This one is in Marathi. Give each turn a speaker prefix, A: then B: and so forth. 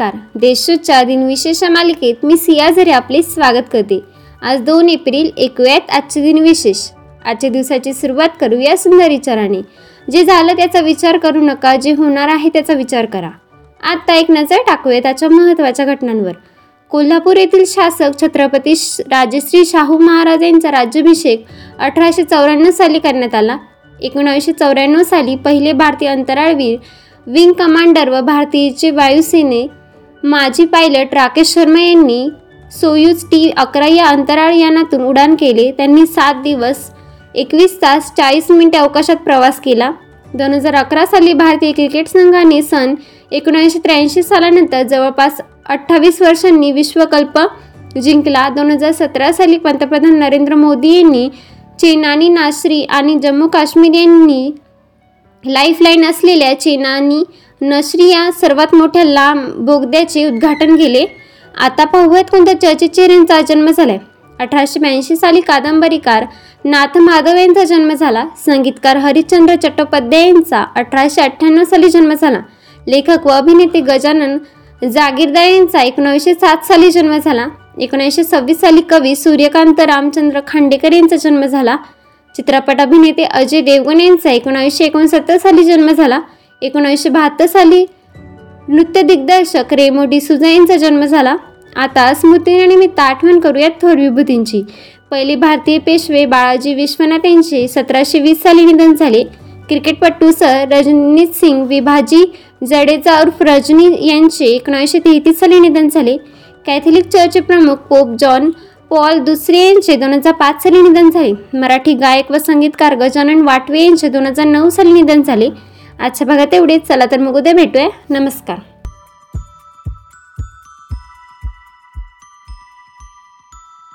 A: नमस्कार. देशूच्या दिनविशेष मालिकेत मी सिया झरे आपले स्वागत करते. आज दोन एप्रिल ऐकूयात आजचे दिनविशेष आजच्या दिवसाची सुरुवात करूया सुंदर विचाराने. जे झालं त्याचा विचार करू नका जे होणार आहे त्याचा विचार करा. आत्ता एक नजर टाकूया त्याच्या महत्त्वाच्या घटनांवर. कोल्हापूर येथील शासक छत्रपती श- राजश्री शाहू महाराज यांचा राज्याभिषेक अठराशे चौऱ्याण्णव साली करण्यात आला. एकोणावीसशे चौऱ्याण्णव साली पहिले भारतीय अंतराळवीर विंग कमांडर व भारतीयचे वायुसेने माजी पायलट राकेश शर्मा यांनी सोयूज टी अकरा या अंतराळ यानातून उड्डाण केले. त्यांनी सात दिवस एकवीस तास चाळीस मिनिटे अवकाशात प्रवास केला. दोन हजार अकरा साली भारतीय क्रिकेट संघाने सन एकोणीसशे त्र्याऐंशी सालानंतर जवळपास अठ्ठावीस वर्षांनी विश्वकल्प जिंकला. दोन हजार सतरा साली पंतप्रधान नरेंद्र मोदी यांनी चेनानी नासरी आणि जम्मू काश्मीर यांनी लाईफलाईन असलेल्या चेनानी नश्री या सर्वात मोठ्या लांब बोगद्याचे उद्घाटन केले. आता पाहूयात कोणत्या चर्चित यांचा जन्म झालाय. अठराशे ब्याऐंशी साली कादंबरीकार नाथ माधव यांचा जन्म झाला. संगीतकार हरिश्चंद्र चट्टोपाध्याय यांचा अठराशे अठ्ठ्याण्णव साली जन्म झाला. लेखक व अभिनेते गजानन जागीरदार यांचा एकोणीसशे सात साली जन्म झाला. एकोणीसशे सव्वीस साली कवी सूर्यकांत रामचंद्र खांडेकर यांचा जन्म झाला. चित्रपट अभिनेते अजय देवगण यांचा एकोणावीसशे एकोणसत्तर साली जन्म झाला. एकोणावीसशे बहात्तर साली नृत्य दिग्दर्शक रेमो डिसुजा यांचा जन्म झाला. आता स्मृतीनिमित्त आठवण करूयात थोर विभूतींची. पहिले भारतीय पेशवे बाळाजी विश्वनाथ यांचे सतराशे वीस साली निधन झाले. क्रिकेटपटू सर रजनीत सिंग विभाजी जडेजा उर्फ रजनी यांचे एकोणीसशे तेहतीस साली निधन झाले. कॅथलिक चर्चचे प्रमुख पोप जॉन पॉल दुसरे यांचे दोन हजार पाच साली निधन झाले. मराठी गायक व संगीतकार गजानन वाटवे यांचे दोन हजार नऊ साली निधन झाले. आजच्या भागात एवढेच. चला तर मग उद्या भेटूया. नमस्कार.